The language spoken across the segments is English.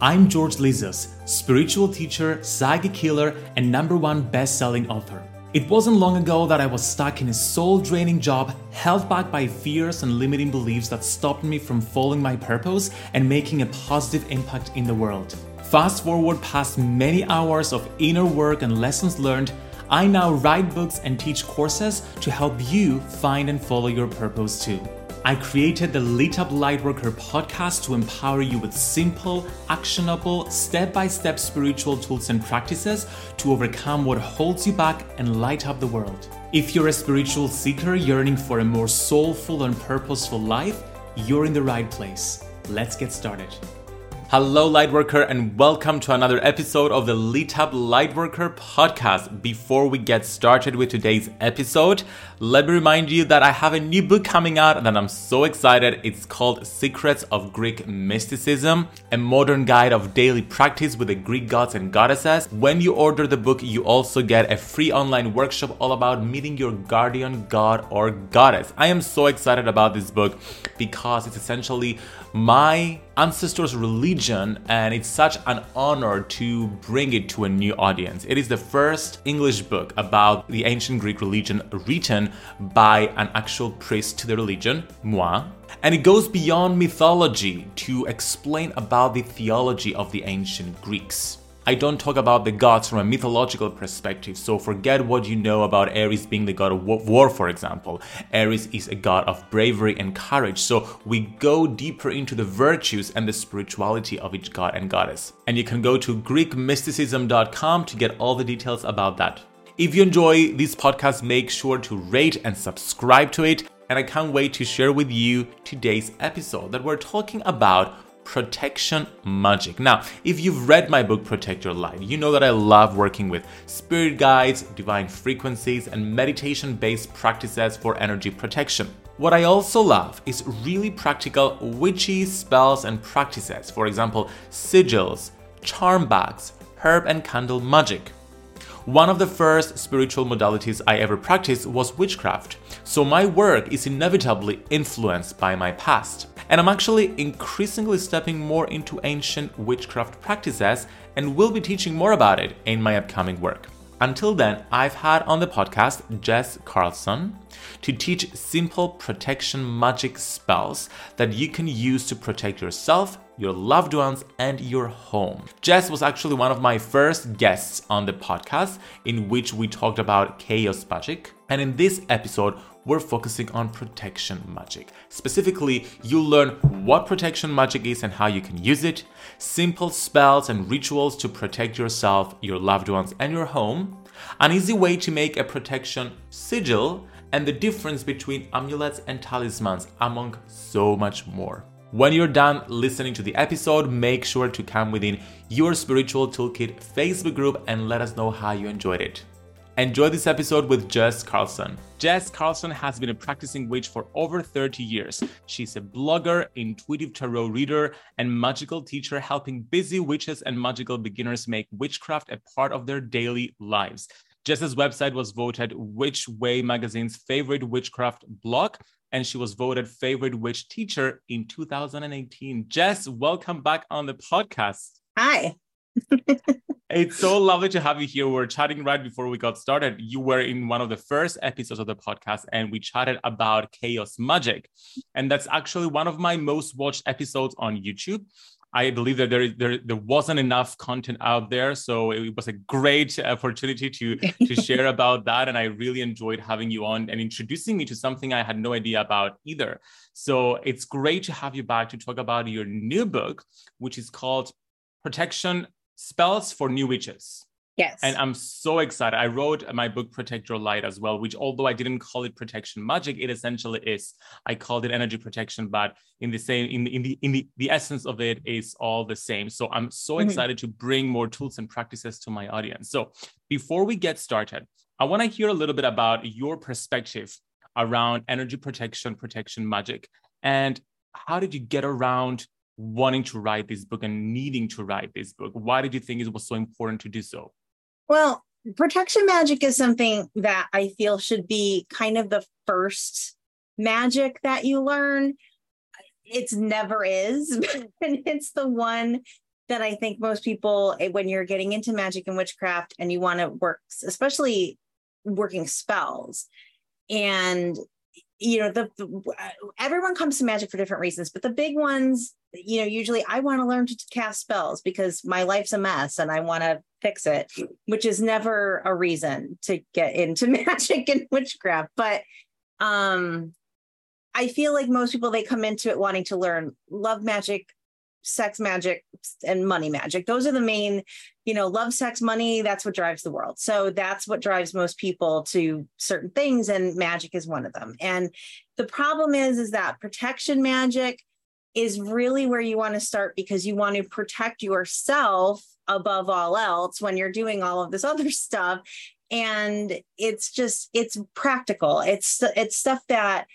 I'm George Lizos, spiritual teacher, psychic healer, and number one best selling author. It wasn't long ago that I was stuck in a soul draining job, held back by fears and limiting beliefs that stopped me from following my purpose and making a positive impact in the world. Fast forward past many hours of inner work and lessons learned, I now write books and teach courses to help you find and follow your purpose too. I created the Lit Up Lightworker podcast to empower you with simple, actionable, step by step spiritual tools and practices to overcome what holds you back and light up the world. If you're a spiritual seeker yearning for a more soulful and purposeful life, you're in the right place. Let's get started. Hello, Lightworker, and welcome to another episode of the Lit Up Lightworker podcast. Before we get started with today's episode, let me remind you that I have a new book coming out and I'm so excited. It's called Secrets of Greek Mysticism, a modern guide of daily practice with the Greek gods and goddesses. When you order the book, you also get a free online workshop all about meeting your guardian god or goddess. I am so excited about this book because it's essentially my ancestors' religion, and it's such an honor to bring it to a new audience. It is the first English book about the ancient Greek religion written by an actual priest to the religion, moi. And it goes beyond mythology to explain about the theology of the ancient Greeks. I don't talk about the gods from a mythological perspective, so forget what you know about Ares being the god of war, for example. Ares is a god of bravery and courage, so we go deeper into the virtues and the spirituality of each god and goddess. And you can go to GreekMysticism.com to get all the details about that. If you enjoy this podcast, make sure to rate and subscribe to it. And I can't wait to share with you today's episode that we're talking about protection magic. Now, if you've read my book Protect Your Light, you know that I love working with spirit guides, divine frequencies, and meditation based practices for energy protection. What I also love is really practical witchy spells and practices, for example, sigils, charm bags, herb and candle magic. One of the first spiritual modalities I ever practiced was witchcraft, so my work is inevitably influenced by my past. And I'm actually increasingly stepping more into ancient witchcraft practices and will be teaching more about it in my upcoming work. Until then, I've had on the podcast Jess Carlson to teach simple protection magic spells that you can use to protect yourself, your loved ones, and your home. Jess was actually one of my first guests on the podcast, in which we talked about chaos magic. And in this episode, we're focusing on protection magic. Specifically, you'll learn what protection magic is and how you can use it, simple spells and rituals to protect yourself, your loved ones, and your home, an easy way to make a protection sigil, and the difference between amulets and talismans, among so much more. When you're done listening to the episode, make sure to come within your Spiritual Toolkit Facebook group and let us know how you enjoyed it. Enjoy this episode with Jess Carlson. Jess Carlson has been a practicing witch for over 30 years. She's a blogger, intuitive tarot reader, and magical teacher, helping busy witches and magical beginners make witchcraft a part of their daily lives. Jess's website was voted Witch Way magazine's favorite witchcraft blog, and she was voted favorite witch teacher in 2018. Jess, welcome back on the podcast. Hi. It's so lovely to have you here. We're chatting right before we got started. You were in one of the first episodes of the podcast, and we chatted about chaos magic. And that's actually one of my most watched episodes on YouTube. I believe that there, there, there wasn't enough content out there. So it was a great opportunity to, to share about that. And I really enjoyed having you on and introducing me to something I had no idea about either. So it's great to have you back to talk about your new book, which is called Protection spells for new witches. Yes. And I'm so excited. I wrote my book Protect Your Light as well, which although I didn't call it protection magic, it essentially is. I called it energy protection, but in the same in the in the in the, the essence of it is all the same. So I'm so mm-hmm. excited to bring more tools and practices to my audience. So before we get started, I want to hear a little bit about your perspective around energy protection, protection magic, and how did you get around wanting to write this book and needing to write this book? Why did you think it was so important to do so? Well, protection magic is something that I feel should be kind of the first magic that you learn. It's never is, and it's the one that I think most people, eh, when you're getting into magic and witchcraft and you want to work, especially working spells, and you know the, the, everyone comes to magic for different reasons but the big ones you know usually i want to learn to cast spells because my life's a mess and i want to fix it which is never a reason to get into magic and witchcraft but um i feel like most people they come into it wanting to learn love magic sex magic and money magic. Those are the main you know love sex money that's what drives the world. So that's what drives most people to certain things and magic is one of them. And the problem is is that protection magic is really where you want to start because you want to protect yourself above all else when you're doing all of this other stuff. And it's just it's practical. It's it's stuff that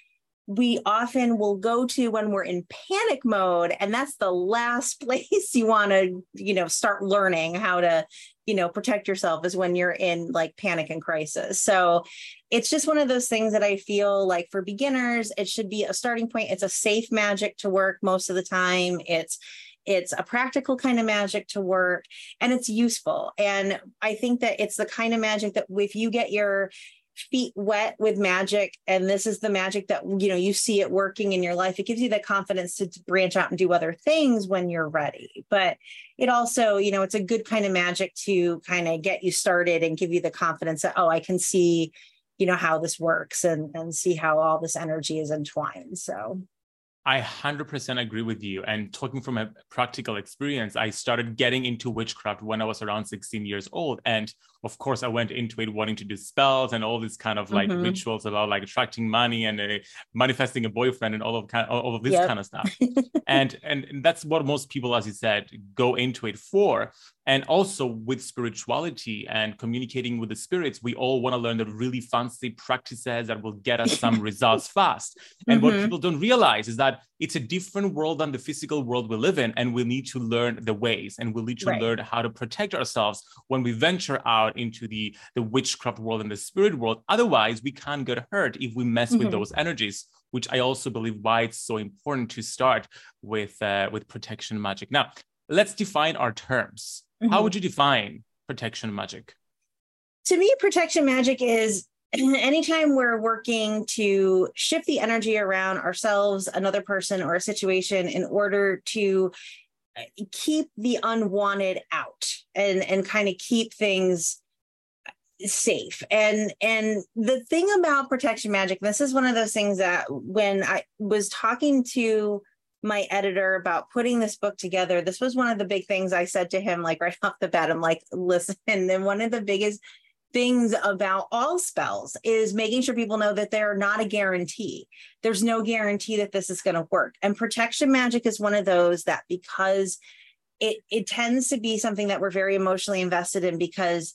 we often will go to when we're in panic mode and that's the last place you want to you know start learning how to you know protect yourself is when you're in like panic and crisis. So it's just one of those things that i feel like for beginners it should be a starting point. It's a safe magic to work most of the time. It's it's a practical kind of magic to work and it's useful. And i think that it's the kind of magic that if you get your feet wet with magic and this is the magic that you know you see it working in your life. It gives you the confidence to branch out and do other things when you're ready. But it also you know it's a good kind of magic to kind of get you started and give you the confidence that oh i can see you know how this works and and see how all this energy is entwined. So I 100% agree with you. And talking from a practical experience, I started getting into witchcraft when I was around 16 years old. And of course, I went into it wanting to do spells and all these kind of like mm-hmm. rituals about like attracting money and uh, manifesting a boyfriend and all of kind all of this yep. kind of stuff. and, and that's what most people, as you said, go into it for. And also with spirituality and communicating with the spirits, we all want to learn the really fancy practices that will get us some results fast. And mm-hmm. what people don't realize is that it's a different world than the physical world we live in. And we need to learn the ways and we need to right. learn how to protect ourselves when we venture out into the, the witchcraft world and the spirit world. Otherwise, we can't get hurt if we mess mm-hmm. with those energies which I also believe why it's so important to start with uh, with protection magic. Now, let's define our terms. Mm-hmm. How would you define protection magic? To me, protection magic is anytime we're working to shift the energy around ourselves, another person, or a situation in order to uh, keep the unwanted out and and kind of keep things safe and and the thing about protection magic this is one of those things that when i was talking to my editor about putting this book together, this was one of the big things I said to him, like right off the bat. I'm like, listen, and one of the biggest things about all spells is making sure people know that they're not a guarantee. There's no guarantee that this is going to work. And protection magic is one of those that because it it tends to be something that we're very emotionally invested in because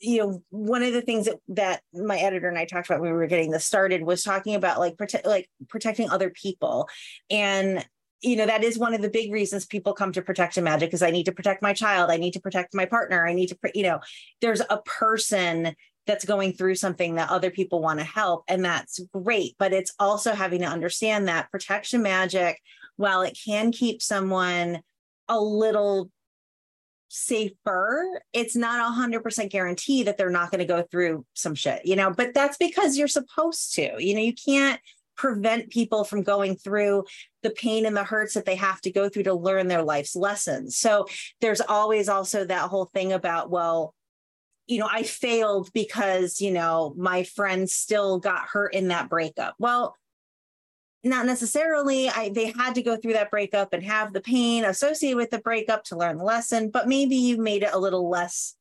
you know one of the things that that my editor and I talked about when we were getting this started was talking about like protect like protecting other people. And you know that is one of the big reasons people come to protection magic is I need to protect my child. I need to protect my partner. I need to you know there's a person that's going through something that other people want to help and that's great but it's also having to understand that protection magic while it can keep someone a little safer it's not a hundred percent guarantee that they're not going to go through some shit you know? But that's because you're supposed to you know? You can't prevent people from going through the pain and the hurts that they have to go through to learn their life's lessons. So there's always also that whole thing about well you know i failed because you know my friend still got hurt in that breakup. Well not necessarily I, they had to go through that breakup and have the pain associated with the breakup to learn the lesson but maybe you made it a little less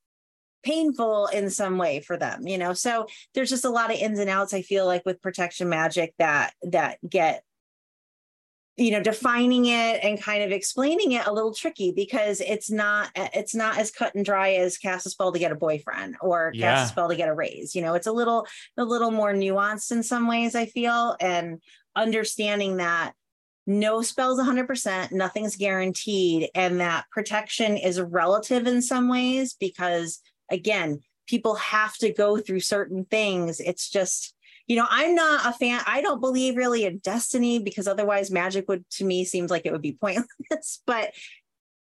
painful in some way for them you know so there's just a lot of ins and outs i feel like with protection magic that that get you know defining it and kind of explaining it a little tricky because it's not uh, it's not as cut and dry as cast a spell to get a boyfriend or yeah. cast a spell to get a raise you know it's a little a little more nuanced in some ways i feel and understanding that no spells 100%, nothing's guaranteed, and that protection is relative in some ways because, again, people have to go through certain things. It's just, you know, I'm not a fan. I don't believe really in destiny because otherwise magic would, to me, seems like it would be pointless. but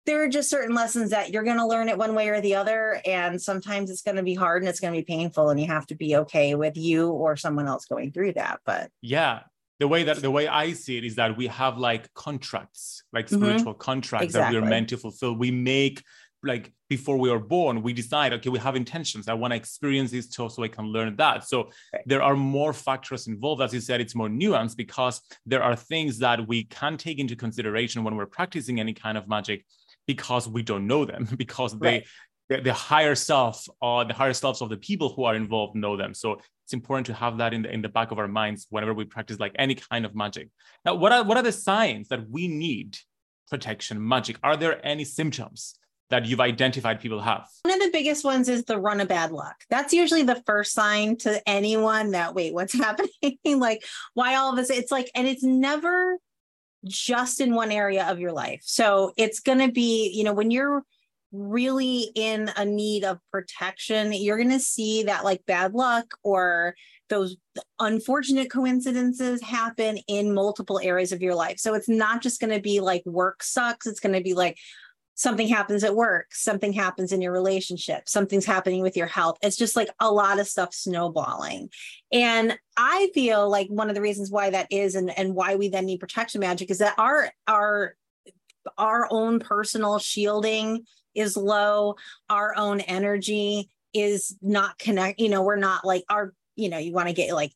there are just certain lessons that you're going to learn it one way or the other. And sometimes it's going to be hard and it's going to be painful, and you have to be okay with you or someone else going through that. But yeah, the way that the way I see it is that we have like contracts, like mm-hmm. spiritual contracts exactly. that we are meant to fulfill. We make like before we are born, we decide, okay, we have intentions. I want to experience this too, so I can learn that. So right. there are more factors involved. As you said, it's more nuanced because there are things that we can take into consideration when we're practicing any kind of magic because we don't know them, because right. The, the higher self or the higher selves of the people who are involved know them. So it's important to have that in the in the back of our minds whenever we practice like any kind of magic. Now, what are what are the signs that we need protection magic? Are there any symptoms that you've identified people have? One of the biggest ones is the run of bad luck. That's usually the first sign to anyone that wait, what's happening? like why all of this? It's like, and it's never just in one area of your life. So it's going to be, you know, when you're really in a need of protection, you're going to see that like bad luck or those unfortunate coincidences happen in multiple areas of your life. So it's not just going to be like work sucks. It's going to be like something happens at work, something happens in your relationship, something's happening with your health. It's just like a lot of stuff snowballing. And I feel like one of the reasons why that is and, and why we then need protection magic is that our our our own personal shielding is low, our own energy is not connect, you know, we're not like our you know, you want to get like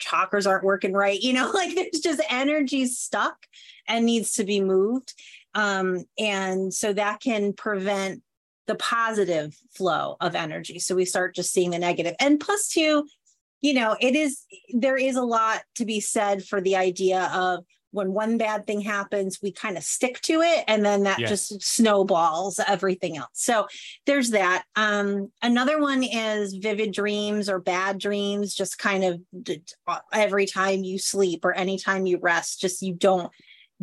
chakras aren't working right, you know, like there's just energy stuck and needs to be moved. Um, and so that can prevent the positive flow of energy. So we start just seeing the negative. And plus, two, you know, it is, there is a lot to be said for the idea of when one bad thing happens, we kind of stick to it and then that yes. just snowballs everything else. So there's that. Um, another one is vivid dreams or bad dreams, just kind of every time you sleep or anytime you rest, just you don't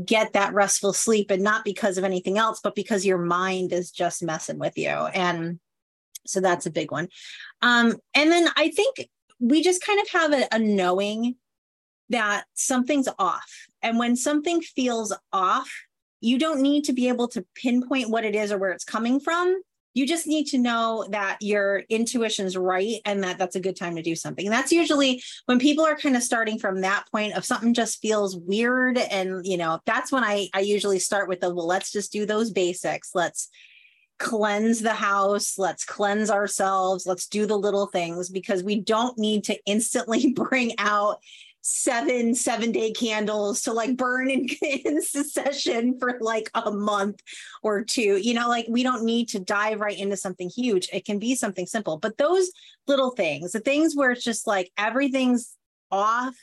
get that restful sleep and not because of anything else, but because your mind is just messing with you. And so that's a big one. Um, and then I think we just kind of have a, a knowing that something's off. And when something feels off, you don't need to be able to pinpoint what it is or where it's coming from. You just need to know that your intuition's right and that that's a good time to do something. And that's usually when people are kind of starting from that point of something just feels weird. And, you know, that's when I, I usually start with the, well, let's just do those basics. Let's cleanse the house. Let's cleanse ourselves. Let's do the little things because we don't need to instantly bring out seven seven day candles to like burn in, in succession for like a month or two. You know like we don't need to dive right into something huge. It can be something simple. But those little things the things where it's just like everything's off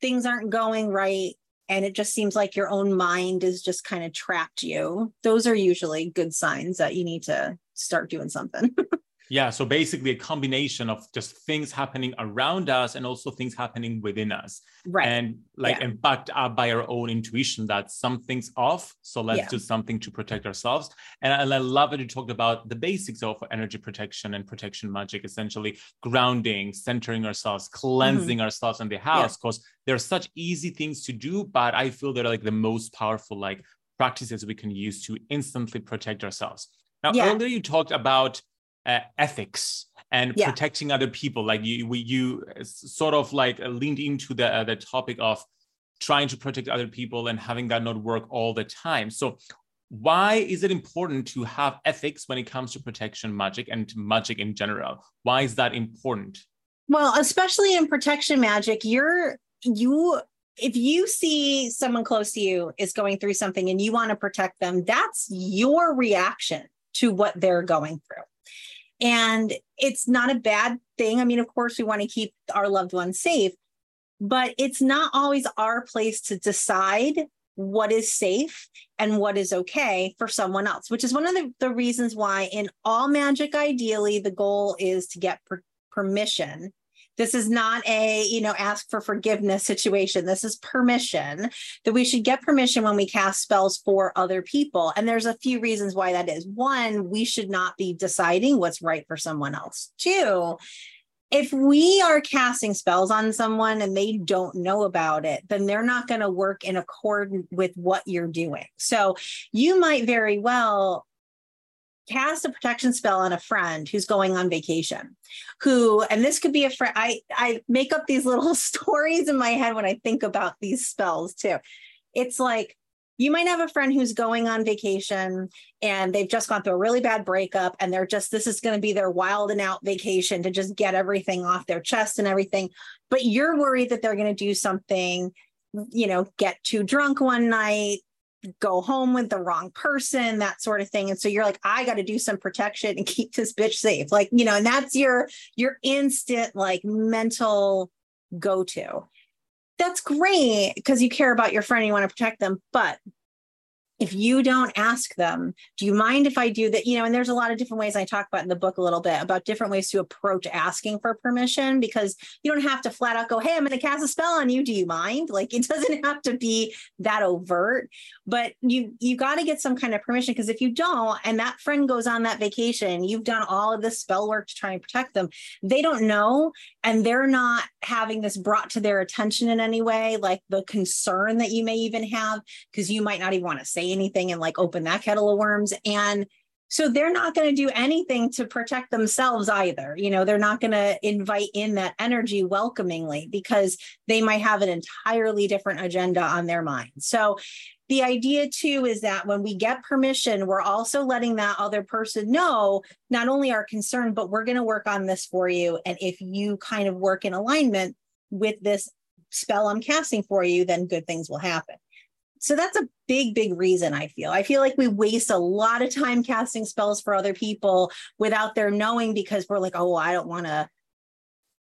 things aren't going right and it just seems like your own mind is just kind of trapped you those are usually good signs that you need to start doing something Yeah, so basically a combination of just things happening around us and also things happening within us. Right. And like yeah. and backed up by our own intuition that something's off. So let's yeah. do something to protect ourselves. And I, and I love that you talked about the basics of energy protection and protection magic, essentially grounding, centering ourselves, cleansing mm-hmm. ourselves in the house. Because yeah. they're such easy things to do, but I feel they're like the most powerful like practices we can use to instantly protect ourselves. Now, earlier you talked about uh, ethics and yeah. protecting other people. Like you we, you sort of like leaned into the uh, the topic of trying to protect other people and having that not work all the time. So why is it important to have ethics when it comes to protection magic and magic in general? Why is that important? Well especially in protection magic you're you if you see someone close to you is going through something and you want to protect them that's your reaction to what they're going through and it's not a bad thing. I mean, of course, we want to keep our loved ones safe, but it's not always our place to decide what is safe and what is okay for someone else, which is one of the, the reasons why, in all magic, ideally, the goal is to get per- permission this is not a, you know, ask for forgiveness situation. This is permission that we should get permission when we cast spells for other people. And there's a few reasons why that is. One, we should not be deciding what's right for someone else. Two, if we are casting spells on someone and they don't know about it, then they're not going to work in accord with what you're doing. So you might very well cast a protection spell on a friend who's going on vacation who and this could be a friend i i make up these little stories in my head when i think about these spells too. It's like you might have a friend who's going on vacation and they've just gone through a really bad breakup and they're just this is going to be their wild and out vacation to just get everything off their chest and everything but you're worried that they're going to do something you know get too drunk one night go home with the wrong person, that sort of thing. And so you're like, I got to do some protection and keep this bitch safe. Like, you know, and that's your your instant like mental go-to. That's great because you care about your friend and you want to protect them. But if you don't ask them, do you mind if I do that? You know, and there's a lot of different ways I talk about in the book a little bit about different ways to approach asking for permission because you don't have to flat out go, Hey, I'm going to cast a spell on you. Do you mind? Like it doesn't have to be that overt, but you, you got to get some kind of permission because if you don't, and that friend goes on that vacation, you've done all of this spell work to try and protect them. They don't know. And they're not having this brought to their attention in any way, like the concern that you may even have, because you might not even want to say anything and like open that kettle of worms. And So they're not going to do anything to protect themselves either. You know, they're not going to invite in that energy welcomingly because they might have an entirely different agenda on their mind. So the idea too is that when we get permission, we're also letting that other person know not only our concern, but we're going to work on this for you. And if you kind of work in alignment with this spell I'm casting for you, then good things will happen. So that's a big, big reason I feel. I feel like we waste a lot of time casting spells for other people without their knowing because we're like, oh, I don't want to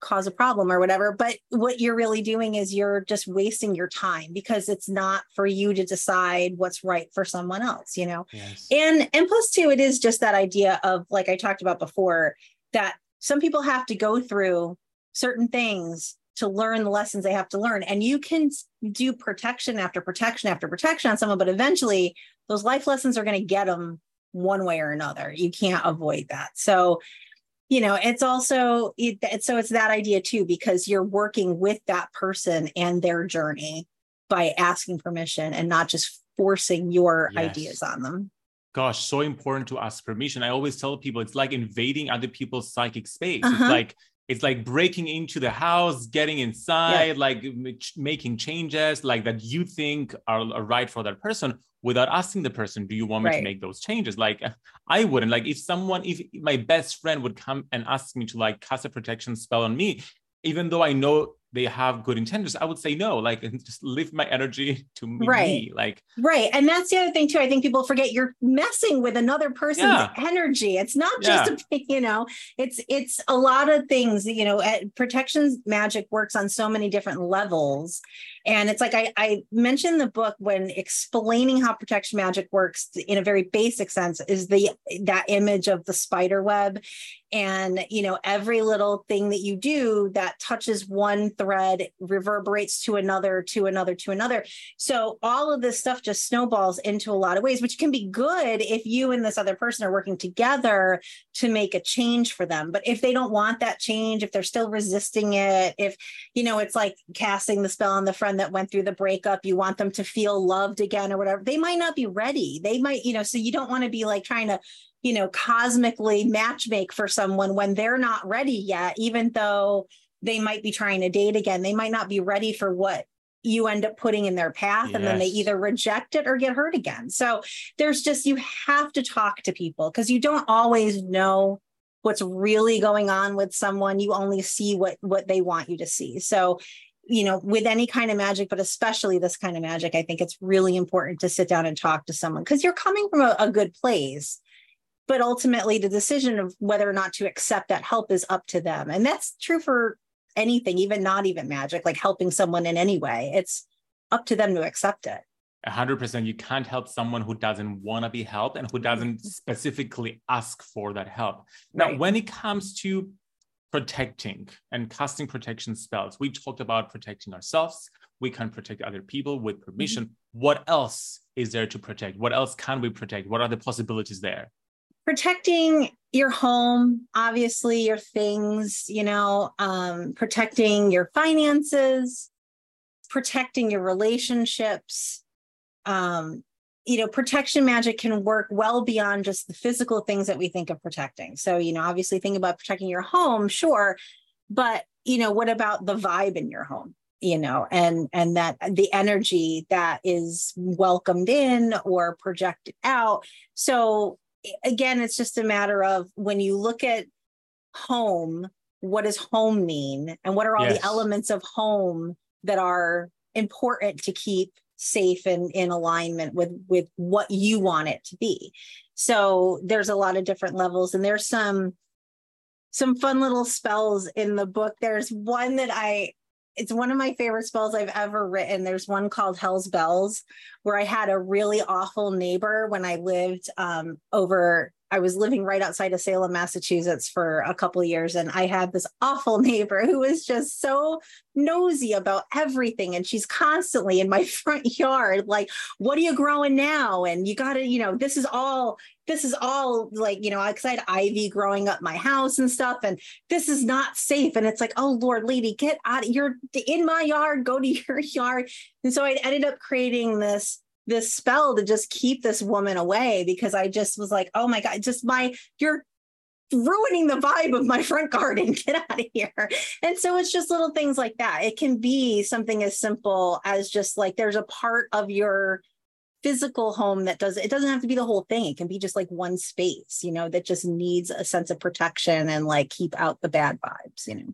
cause a problem or whatever. But what you're really doing is you're just wasting your time because it's not for you to decide what's right for someone else, you know? Yes. And and plus two, it is just that idea of like I talked about before, that some people have to go through certain things to learn the lessons they have to learn. And you can do protection after protection after protection on someone, but eventually those life lessons are going to get them one way or another. You can't avoid that. So you know it's also it, so it's that idea too because you're working with that person and their journey by asking permission and not just forcing your yes. ideas on them gosh so important to ask permission i always tell people it's like invading other people's psychic space uh-huh. it's like it's like breaking into the house getting inside yeah. like making changes like that you think are, are right for that person without asking the person, do you want me right. to make those changes? Like I wouldn't. Like if someone, if my best friend would come and ask me to like cast a protection spell on me, even though I know they have good intentions, I would say no, like just lift my energy to me. Right. Like right. And that's the other thing too. I think people forget you're messing with another person's yeah. energy. It's not just yeah. a, you know, it's it's a lot of things, you know, eh, protection magic works on so many different levels. And it's like I, I mentioned the book when explaining how protection magic works in a very basic sense is the that image of the spider web. And you know every little thing that you do that touches one thread reverberates to another to another to another. So all of this stuff just snowballs into a lot of ways which can be good if you and this other person are working together to make a change for them. But if they don't want that change if they're still resisting it if you know it's like casting the spell on the friend that went through the breakup you want them to feel loved again or whatever they might not be ready. They might you know so you don't want to be like trying to you know cosmically matchmake for someone when they're not ready yet even though they might be trying to date again. They might not be ready for what you end up putting in their path yes. and then they either reject it or get hurt again so there's just you have to talk to people because you don't always know what's really going on with someone you only see what what they want you to see so you know, with any kind of magic, but especially this kind of magic, I think it's really important to sit down and talk to someone because you're coming from a, a, good place. But ultimately, the decision of whether or not to accept that help is up to them. And that's true for anything, even not even magic, like helping someone in any way. It's up to them to accept it. 100% you can't help someone who doesn't want to be helped and who doesn't mm-hmm. specifically ask for that help. Now, right. when it comes to protecting and casting protection spells. We talked about protecting ourselves. We can protect other people with permission. Mm-hmm. What else is there to protect? What else can we protect? What are the possibilities there? Protecting your home, obviously, your things, you know, um, protecting your finances, protecting your relationships, um, you know, protection magic can work well beyond just the physical things that we think of protecting. So, you know, obviously think about protecting your home, sure, but you know, what about the vibe in your home? You know, and and that the energy that is welcomed in or projected out. So again, it's just a matter of when you look at home, what does home mean? And what are all yes. the elements of home that are important to keep safe and in alignment with with what you want it to be so there's a lot of different levels and there's some some fun little spells in the book there's one that i it's one of my favorite spells I've ever written. There's one called Hell's Bells, where I had a really awful neighbor when I lived um, over I was living right outside of Salem, Massachusetts for a couple years, and I had this awful neighbor who was just so nosy about everything. And she's constantly in my front yard, like, "What are you growing now?" And you got to, you know, this is all, this is all like, you know, because I had ivy growing up my house and stuff, and this is not safe. And it's like, oh Lord, lady, get out! You're in my yard. Go to your yard. And so I ended up creating this this spell to just keep this woman away because I just was like, oh my God, just my, you're ruining the vibe of my front garden. Get out of here. And so it's just little things like that. It can be something as simple as just like there's a part of your physical home that does it doesn't have to be the whole thing it can be just like one space you know that just needs a sense of protection and like keep out the bad vibes you know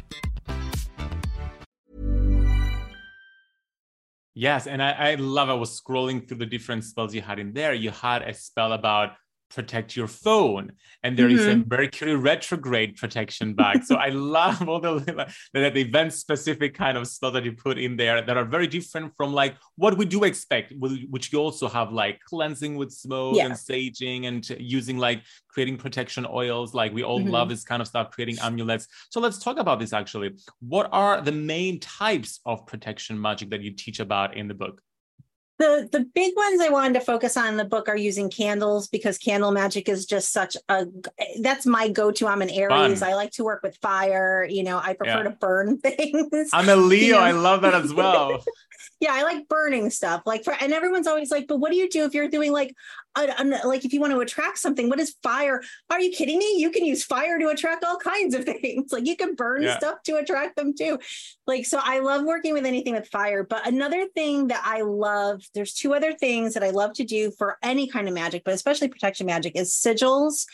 Yes, and I, I love I was scrolling through the different spells you had in there. You had a spell about protect your phone, and there is a Mercury retrograde protection bag. so I love all the, the, the event specific kind of stuff that you put in there that are very different from like what we do expect, which you also have like cleansing with smoke Yeah. and saging and using like creating protection oils. Like we all Mhm. love this kind of stuff, creating amulets. So let's talk about this actually. What are the main types of protection magic that you teach about in the book? The the big ones i wanted to focus on in the book are using candles because candle magic is just such a that's my go-to i'm an aries Fun. i like to work with fire you know i prefer Yeah. to burn things I'm a Leo. know? I love that as well. yeah i like burning stuff like for and everyone's always like but what do you do if you're doing like a, a- like if you want to attract something what is fire? Are you kidding me? You can use fire to attract all kinds of things like you can burn Yeah. stuff to attract them too. Like so i love working with anything with fire but another thing that i love there's two other things that i love to do for any kind of magic but especially protection magic is sigils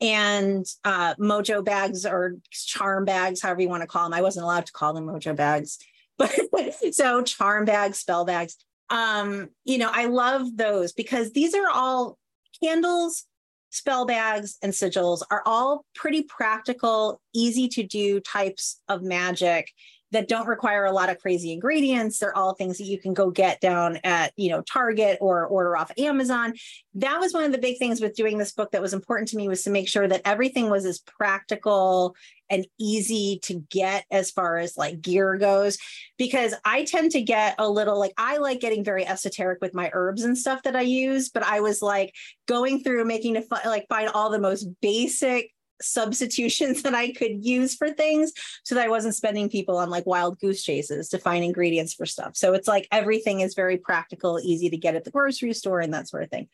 and uh mojo bags or charm bags however you want to call them i wasn't allowed to call them mojo bags so charm bags spell bags. Um you know i love those because these are all candles spell bags and sigils are all pretty practical easy to do types of magic that don't require a lot of crazy ingredients. They're all things that you can go get down at you know target or order off amazon. That was one of the big things with doing this book that was important to me was to make sure that everything was as practical and easy to get as far as like gear goes because I tend to get a little like I like getting very esoteric with my herbs and stuff that I use, but I was like going through making to like find all the most basic substitutions that I could use for things so that I wasn't spending people on like wild goose chases to find ingredients for stuff. So it's like everything is very practical, easy to get at the grocery store and that sort of thing.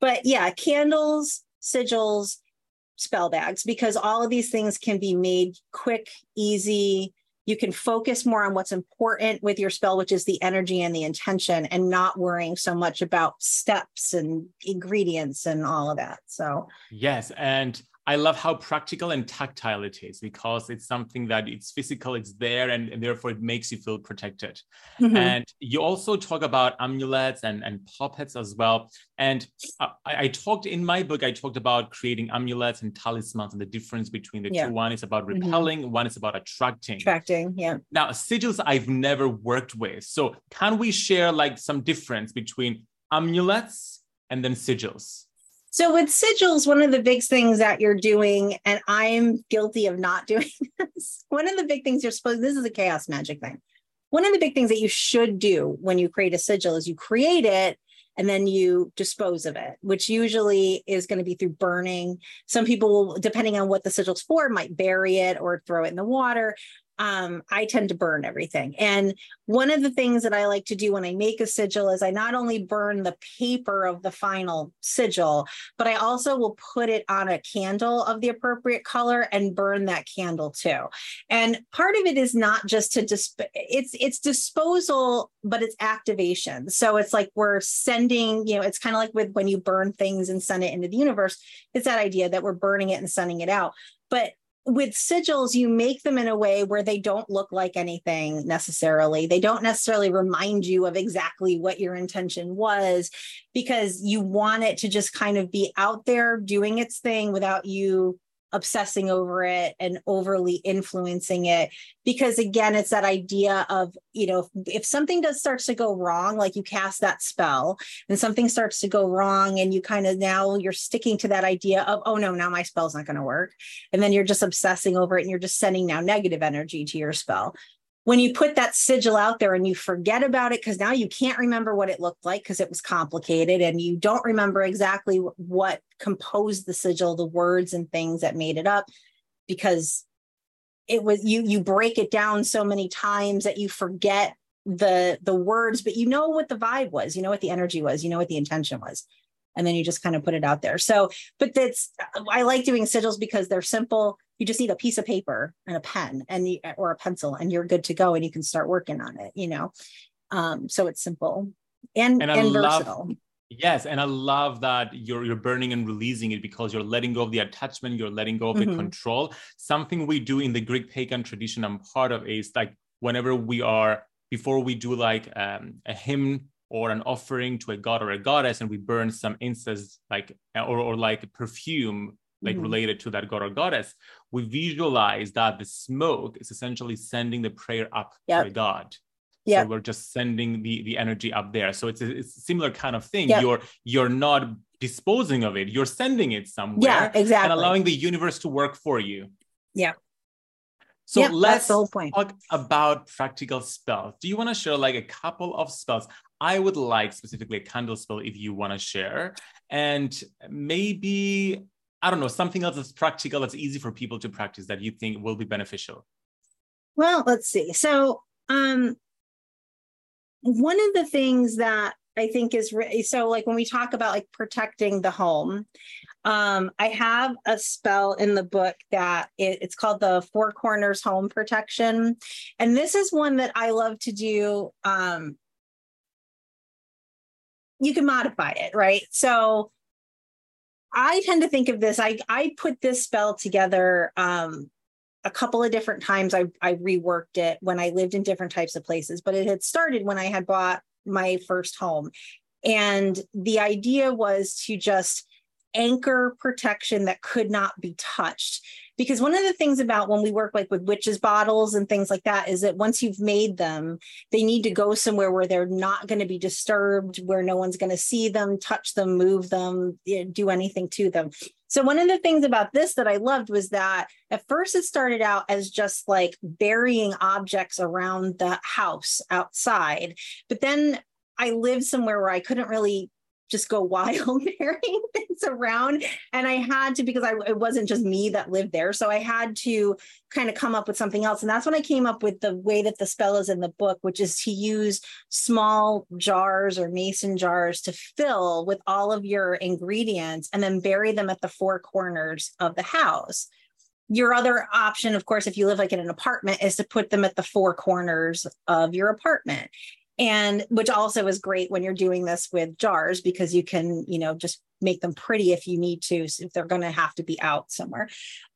But yeah, candles, sigils, spell bags because all of these things can be made quick, easy. You can focus more on what's important with your spell, which is the energy and the intention, and not worrying so much about steps and ingredients and all of that. So, Yes, and I love how practical and tactile it is because it's something that it's physical, it's there, and, and therefore it makes you feel protected. mhm. And you also talk about amulets and, and puppets as well. And I, I talked in my book, I talked about creating amulets and talismans and the difference between the Yeah. two. One is about Mhm. repelling, one is about attracting. attracting, yeah. Now, sigils I've never worked with. So can we share like some difference between amulets and then sigils? So with sigils, one of the big things that you're doing, and I'm guilty of not doing this. One of the big things you're supposed this is a chaos magic thing. One of the big things that you should do when you create a sigil is you create it and then you dispose of it, which usually is going to be through burning. Some people depending on what the sigil's for, might bury it or throw it in the water. Um, I tend to burn everything. And one of the things that I like to do when I make a sigil is I not only burn the paper of the final sigil, but I also will put it on a candle of the appropriate color and burn that candle too. And part of it is not just to disp- it's it's disposal, but it's activation. So it's like we're sending, you know, it's kind of like with when you burn things and send it into the universe. It's that idea that we're burning it and sending it out. But with sigils, you make them in a way where they don't look like anything necessarily. They don't necessarily remind you of exactly what your intention was because you want it to just kind of be out there doing its thing without you obsessing over it and overly influencing it. Because again it's that idea of you know if, if, something does starts to go wrong like you cast that spell and something starts to go wrong and you kind of now you're sticking to that idea of oh no now my spell's not going to work. And then you're just obsessing over it and you're just sending now negative energy to your spell when you put that sigil out there and you forget about it because now you can't remember what it looked like because it was complicated and you don't remember exactly what composed the sigil the words and things that made it up because it was you you break it down so many times that you forget the the words but you know what the vibe was you know what the energy was you know what the intention was and then you just kind of put it out there. So but that's i like doing sigils because they're simple you just need a piece of paper and a pen and you, or a pencil and you're good to go and you can start working on it you know? Um, so it's simple and and, and versatile. Yes and i love that you're you're burning and releasing it because you're letting go of the attachment you're letting go of mm-hmm. the control. Something we do in the greek pagan tradition i'm part of is like whenever we are before we do like um, a hymn or an offering to a god or a goddess and we burn some incense like or, or like perfume like mm-hmm. related to that god or goddess, we visualize that the smoke is essentially sending the prayer up yep. to God. Yeah. So we're just sending the the energy up there. So it's a, it's a similar kind of thing. Yep. You're you're not disposing of it. You're sending it somewhere. Yeah, exactly. And allowing the universe to work for you. Yeah. So yep, let's talk about practical spells. Do you want to share like a couple of spells? I would like specifically a candle spell if you want to share, and maybe I don't know, something else that's practical, that's easy for people to practice that you think will be beneficial? Well, let's see. So, um, one of the things that I think is re- so like when we talk about like protecting the home, um, I have a spell in the book that it, it's called the Four Corners Home Protection, and this is one that I love to do. Um, you can modify it, right? So I tend to think of this. I I put this spell together um, a couple of different times. I I reworked it when I lived in different types of places, but it had started when I had bought my first home, and the idea was to just anchor protection that could not be touched because one of the things about when we work like with witches bottles and things like that is that once you've made them they need to go somewhere where they're not going to be disturbed where no one's going to see them touch them move them do anything to them. So one of the things about this that i loved was that at first it started out as just like burying objects around the house outside but then I lived somewhere where I couldn't really just go wild carrying things around. And i had to because I, it wasn't just me that lived there. So i had to kind of come up with something else. And that's when i came up with the way that the spell is in the book which is to use small jars or mason jars to fill with all of your ingredients and then bury them at the four corners of the house. Your other option of course if you live like in an apartment is to put them at the four corners of your apartment and which also is great when you're doing this with jars because you can you know just make them pretty if you need to if they're going to have to be out somewhere.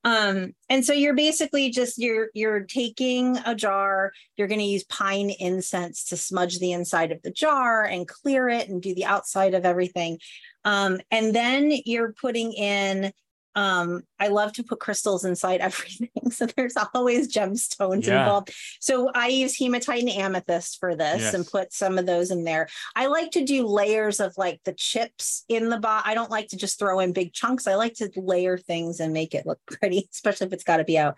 Um and so you're basically just you're you're taking a jar you're going to use pine incense to smudge the inside of the jar and clear it and do the outside of everything. Um and then you're putting in um i love to put crystals inside everything so there's always gemstones yeah. involved. So i use hematite and amethyst for this yes. and put some of those in there. I like to do layers of like the chips in the bot i don't like to just throw in big chunks. I like to layer things and make it look pretty especially if it's got to be out.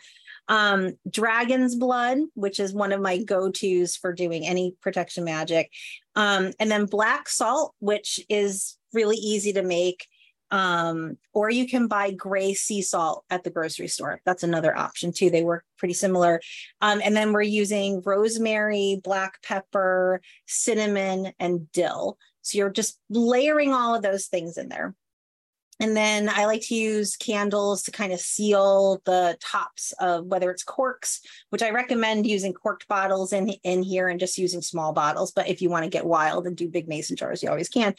Um dragon's blood which is one of my go-to's for doing any protection magic. Um and then black salt which is really easy to make Um, or you can buy gray sea salt at the grocery store. That's another option too. They work pretty similar. Um, and then we're using rosemary, black pepper, cinnamon, and dill. So you're just layering all of those things in there. And then I like to use candles to kind of seal the tops of whether it's corks, which I recommend using corked bottles in, in here and just using small bottles. But if you want to get wild and do big mason jars, you always can.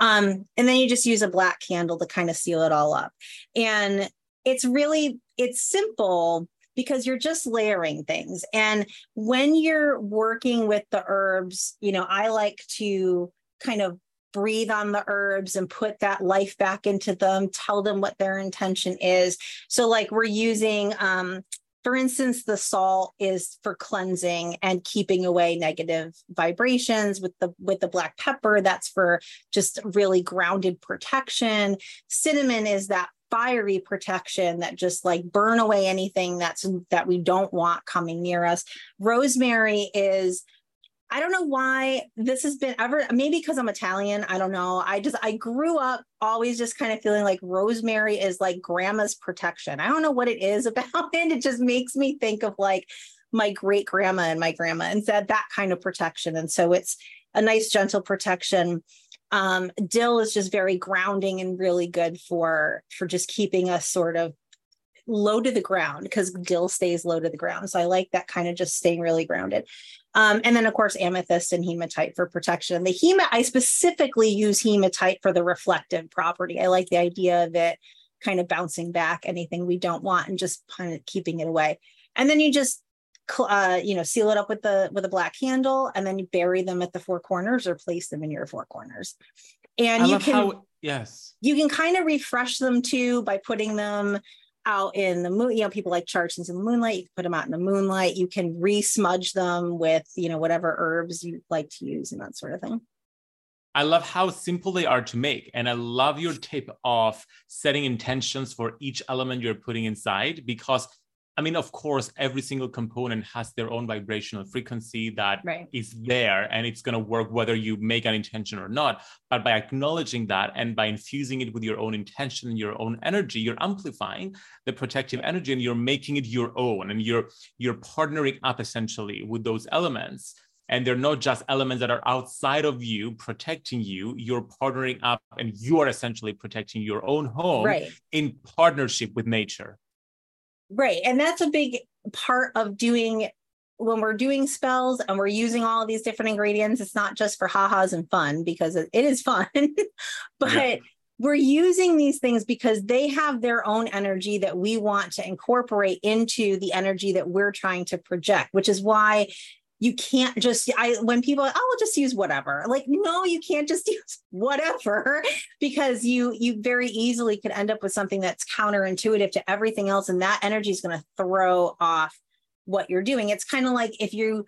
Um, and then you just use a black candle to kind of seal it all up. And it's really, it's simple because you're just layering things. And when you're working with the herbs, you know, I like to kind of breathe on the herbs and put that life back into them, tell them what their intention is. So, like, we're using um, for instance the salt is for cleansing and keeping away negative vibrations with the with the black pepper. That's for just really grounded protection. Cinnamon is that fiery protection that just like burn away anything that's that we don't want coming near us. Rosemary is I don't know why this has been ever, maybe because I'm Italian. I don't know. I just, I grew up always just kind of feeling like rosemary is like grandma's protection. I don't know what it is about it. It just makes me think of like my great grandma and my grandma and said that kind of protection. And so it's a nice, gentle protection. Um, dill is just very grounding and really good for for just keeping us sort of low to the ground because dill stays low to the ground. So I like that kind of just staying really grounded. Um, and then of course amethyst and hematite for protection. The hema, I specifically use hematite for the reflective property. I like the idea of it kind of bouncing back anything we don't want and just kind of keeping it away. And then you just uh, you know, seal it up with the with a black candle, and then you bury them at the four corners or place them in your four corners. And I you can how, yes, you can kind of refresh them too by putting them out in the moon, you know, people like chargins in the moonlight. You can put them out in the moonlight. You can re-smudge them with, you know, whatever herbs you like to use and that sort of thing. I love how simple they are to make. And I love your tip of setting intentions for each element you're putting inside because I mean, of course, every single component has their own vibrational frequency that right. is there and it's going to work whether you make an intention or not. But by acknowledging that and by infusing it with your own intention and your own energy, you're amplifying the protective energy and you're making it your own and you're you're partnering up essentially with those elements. And they're not just elements that are outside of you protecting you. You're partnering up and you are essentially protecting your own home right. in partnership with nature. Right. And that's a big part of doing when we're doing spells and we're using all these different ingredients. It's not just for ha-has and fun because it is fun, but yeah. we're using these things because they have their own energy that we want to incorporate into the energy that we're trying to project, which is why you can't just i when people oh i'll just use whatever like no you can't just use whatever because you you very easily could end up with something that's counterintuitive to everything else and that energy is going to throw off what you're doing. It's kind of like if you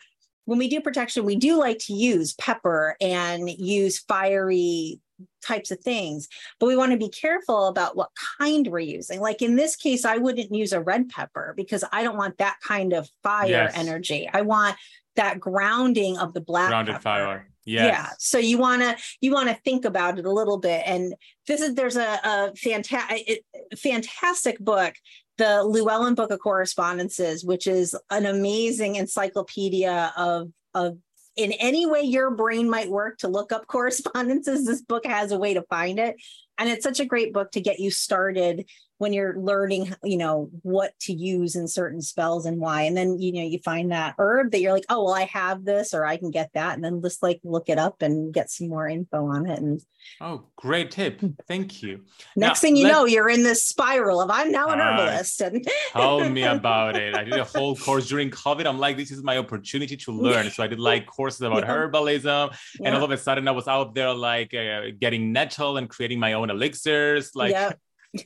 when we do protection we do like to use pepper and use fiery types of things but we want to be careful about what kind we're using. Like in this case i wouldn't use a red pepper because i don't want that kind of fire yes. energy. I want that grounding of the black grounded pepper. fire. Yes. Yeah. So you want to you want to think about it a little bit. And this is there's a, a fantastic fantastic book, the Llewellyn Book of Correspondences, which is an amazing encyclopedia of of in any way your brain might work to look up correspondences. This book has a way to find it, and it's such a great book to get you started when you're learning you know what to use in certain spells and why. And then you know you find that herb that you're like oh well i have this or i can get that and then just like look it up and get some more info on it and oh great tip. Thank you. Next now, thing you know you're in this spiral of i'm now an uh, herbalist and tell me about it. I did a whole course during covid. I'm like this is my opportunity to learn. So i did like courses about yeah. herbalism yeah. and all of a sudden i was out there like uh, getting nettle and creating my own elixirs like yeah.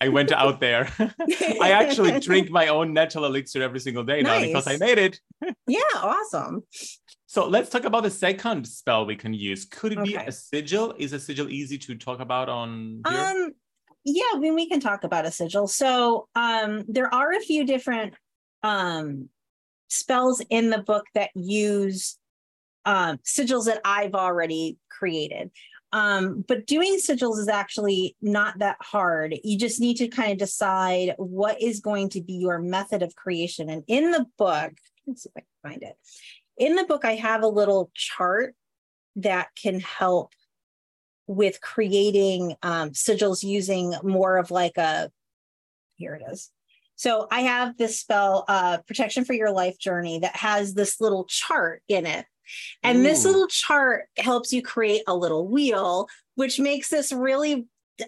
I went out there. I actually drink my own natural elixir every single day nice. now because I made it. yeah, awesome. So let's talk about the second spell we can use. Could it okay. be a sigil? Is a sigil easy to talk about on here? Um, yeah, I mean, we can talk about a sigil. So um, there are a few different um, spells in the book that use um, sigils that I've already created. Um, but doing sigils is actually not that hard. You just need to kind of decide what is going to be your method of creation. And in the book, let's see if I can find it. In the book, I have a little chart that can help with creating um, sigils using more of like a, here it is. So I have this spell, uh, Protection for Your Life Journey, that has this little chart in it. And Ooh. this little chart helps you create a little wheel, which makes this really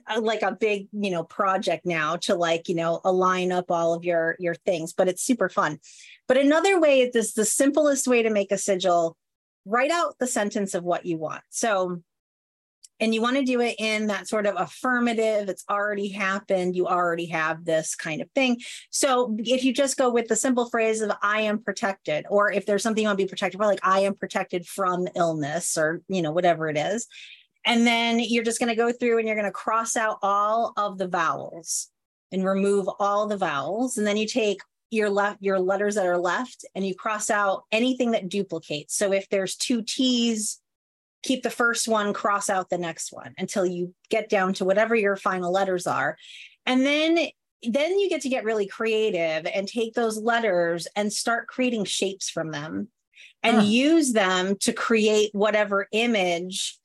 uh, like a big you know project now to like you know align up all of your your things but it's super fun but another way is this the simplest way to make a sigil write out the sentence of what you want so and you want to do it in that sort of affirmative it's already happened you already have this kind of thing. So if you just go with the simple phrase of i am protected or if there's something you want to be protected for like i am protected from illness or you know whatever it is and then you're just going to go through and you're going to cross out all of the vowels and remove all the vowels and then you take your left your letters that are left and you cross out anything that duplicates. So if there's two t's keep the first one, cross out the next one until you get down to whatever your final letters are. And then then you get to get really creative and take those letters and start creating shapes from them and huh. use them to create whatever image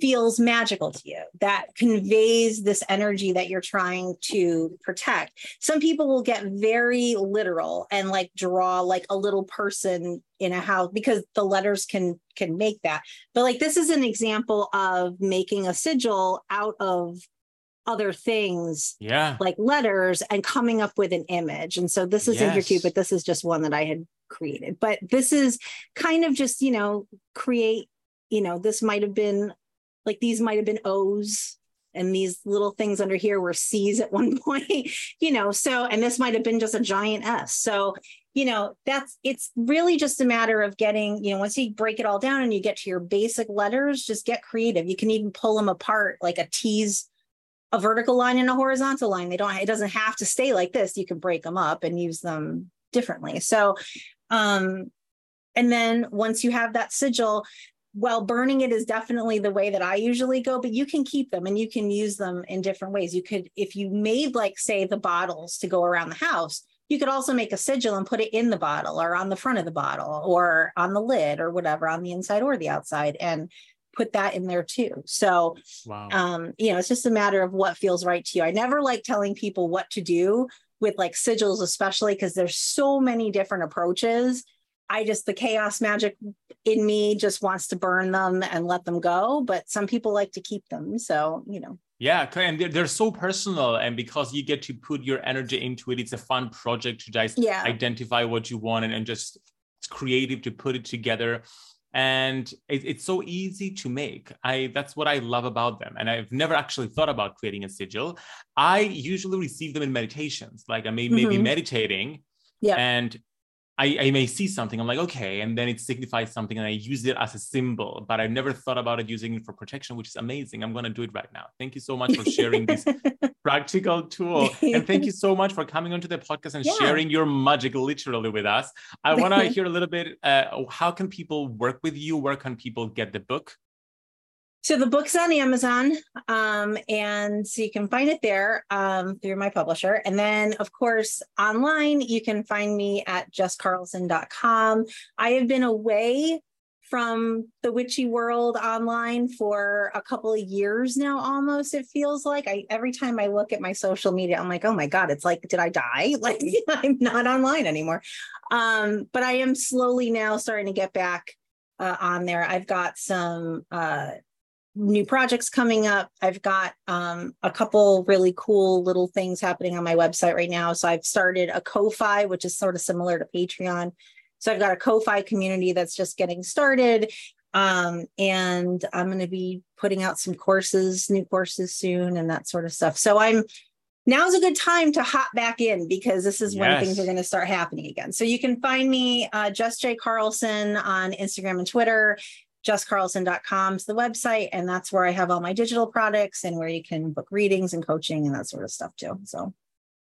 feels magical to you that conveys this energy that you're trying to protect. Some people will get very literal and like draw like a little person in a house because the letters can can make that. But like this is an example of making a sigil out of other things yeah. like letters and coming up with an image. And so this isn't yes. your cute but this is just one that i had created. But this is kind of just you know create you know this might have been like these might have been O's and these little things under here were C's at one point, you know, so, and this might have been just a giant S. So, you know, that's, it's really just a matter of getting, you know, once you break it all down and you get to your basic letters, just get creative. You can even pull them apart like a T's, a vertical line and a horizontal line. They don't, it doesn't have to stay like this. You can break them up and use them differently. So, um, and then once you have that sigil, well, burning it is definitely the way that I usually go, but you can keep them and you can use them in different ways. You could, if you made like, say, the bottles to go around the house, you could also make a sigil and put it in the bottle or on the front of the bottle or on the lid or whatever on the inside or the outside and put that in there too. So, wow. um, you know, it's just a matter of what feels right to you. I never like telling people what to do with like sigils, especially because there's so many different approaches I just, the chaos magic in me just wants to burn them and let them go. But some people like to keep them. So, you know. Yeah, and they're, they're so personal. And because you get to put your energy into it, it's a fun project to just yeah. identify what you want and, and just it's creative to put it together and it, it's so easy to make i that's what i love about them and i've never actually thought about creating a sigil i usually receive them in meditations like i may mm-hmm. maybe meditating yeah. and I, I, may see something, I'm like, okay, and then it signifies something, and I use it as a symbol, but I've never thought about it using it for protection, which is amazing. I'm gonna do it right now. Thank you so much for sharing this practical tool. And thank you so much for coming onto the podcast and yeah. sharing your magic literally with us. I wanna hear a little bit, uh, how can people work with you? Where can people get the book? So the book's on Amazon, um, and so you can find it there um, through my publisher. And then, of course, online, you can find me at jesscarlson.com. I have been away from the witchy world online for a couple of years now almost it feels like i every time i look at my social media i'm like oh my god it's like did i die like i'm not online anymore um, but i am slowly now starting to get back uh, on there i've got some uh, new projects coming up. I've got um, a couple really cool little things happening on my website right now. So I've started a Ko-Fi, which is sort of similar to Patreon. So I've got a Ko-Fi community that's just getting started. Um, and I'm going to be putting out some courses, new courses soon, and that sort of stuff. So I'm now's a good time to hop back in because this is yes. when things are going to start happening again. So you can find me, uh, Jess J. Carlson, on Instagram and Twitter jesscarlson.com is the website and that's where i have all my digital products and where you can book readings and coaching and that sort of stuff too so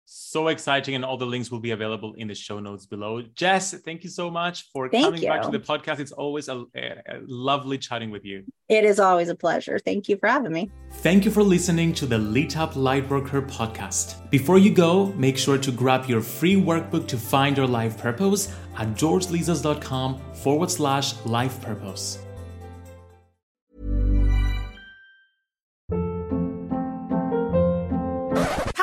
so exciting and all the links will be available in the show notes below jess thank you so much for Thank coming back to the podcast it's always a, a- a lovely chatting with you It is always a pleasure. Thank you for having me. Thank you for listening to the Lit Up Lightworker podcast. Before you go, make sure to grab your free workbook to find your life purpose at georgelizos.com forward slash life purpose.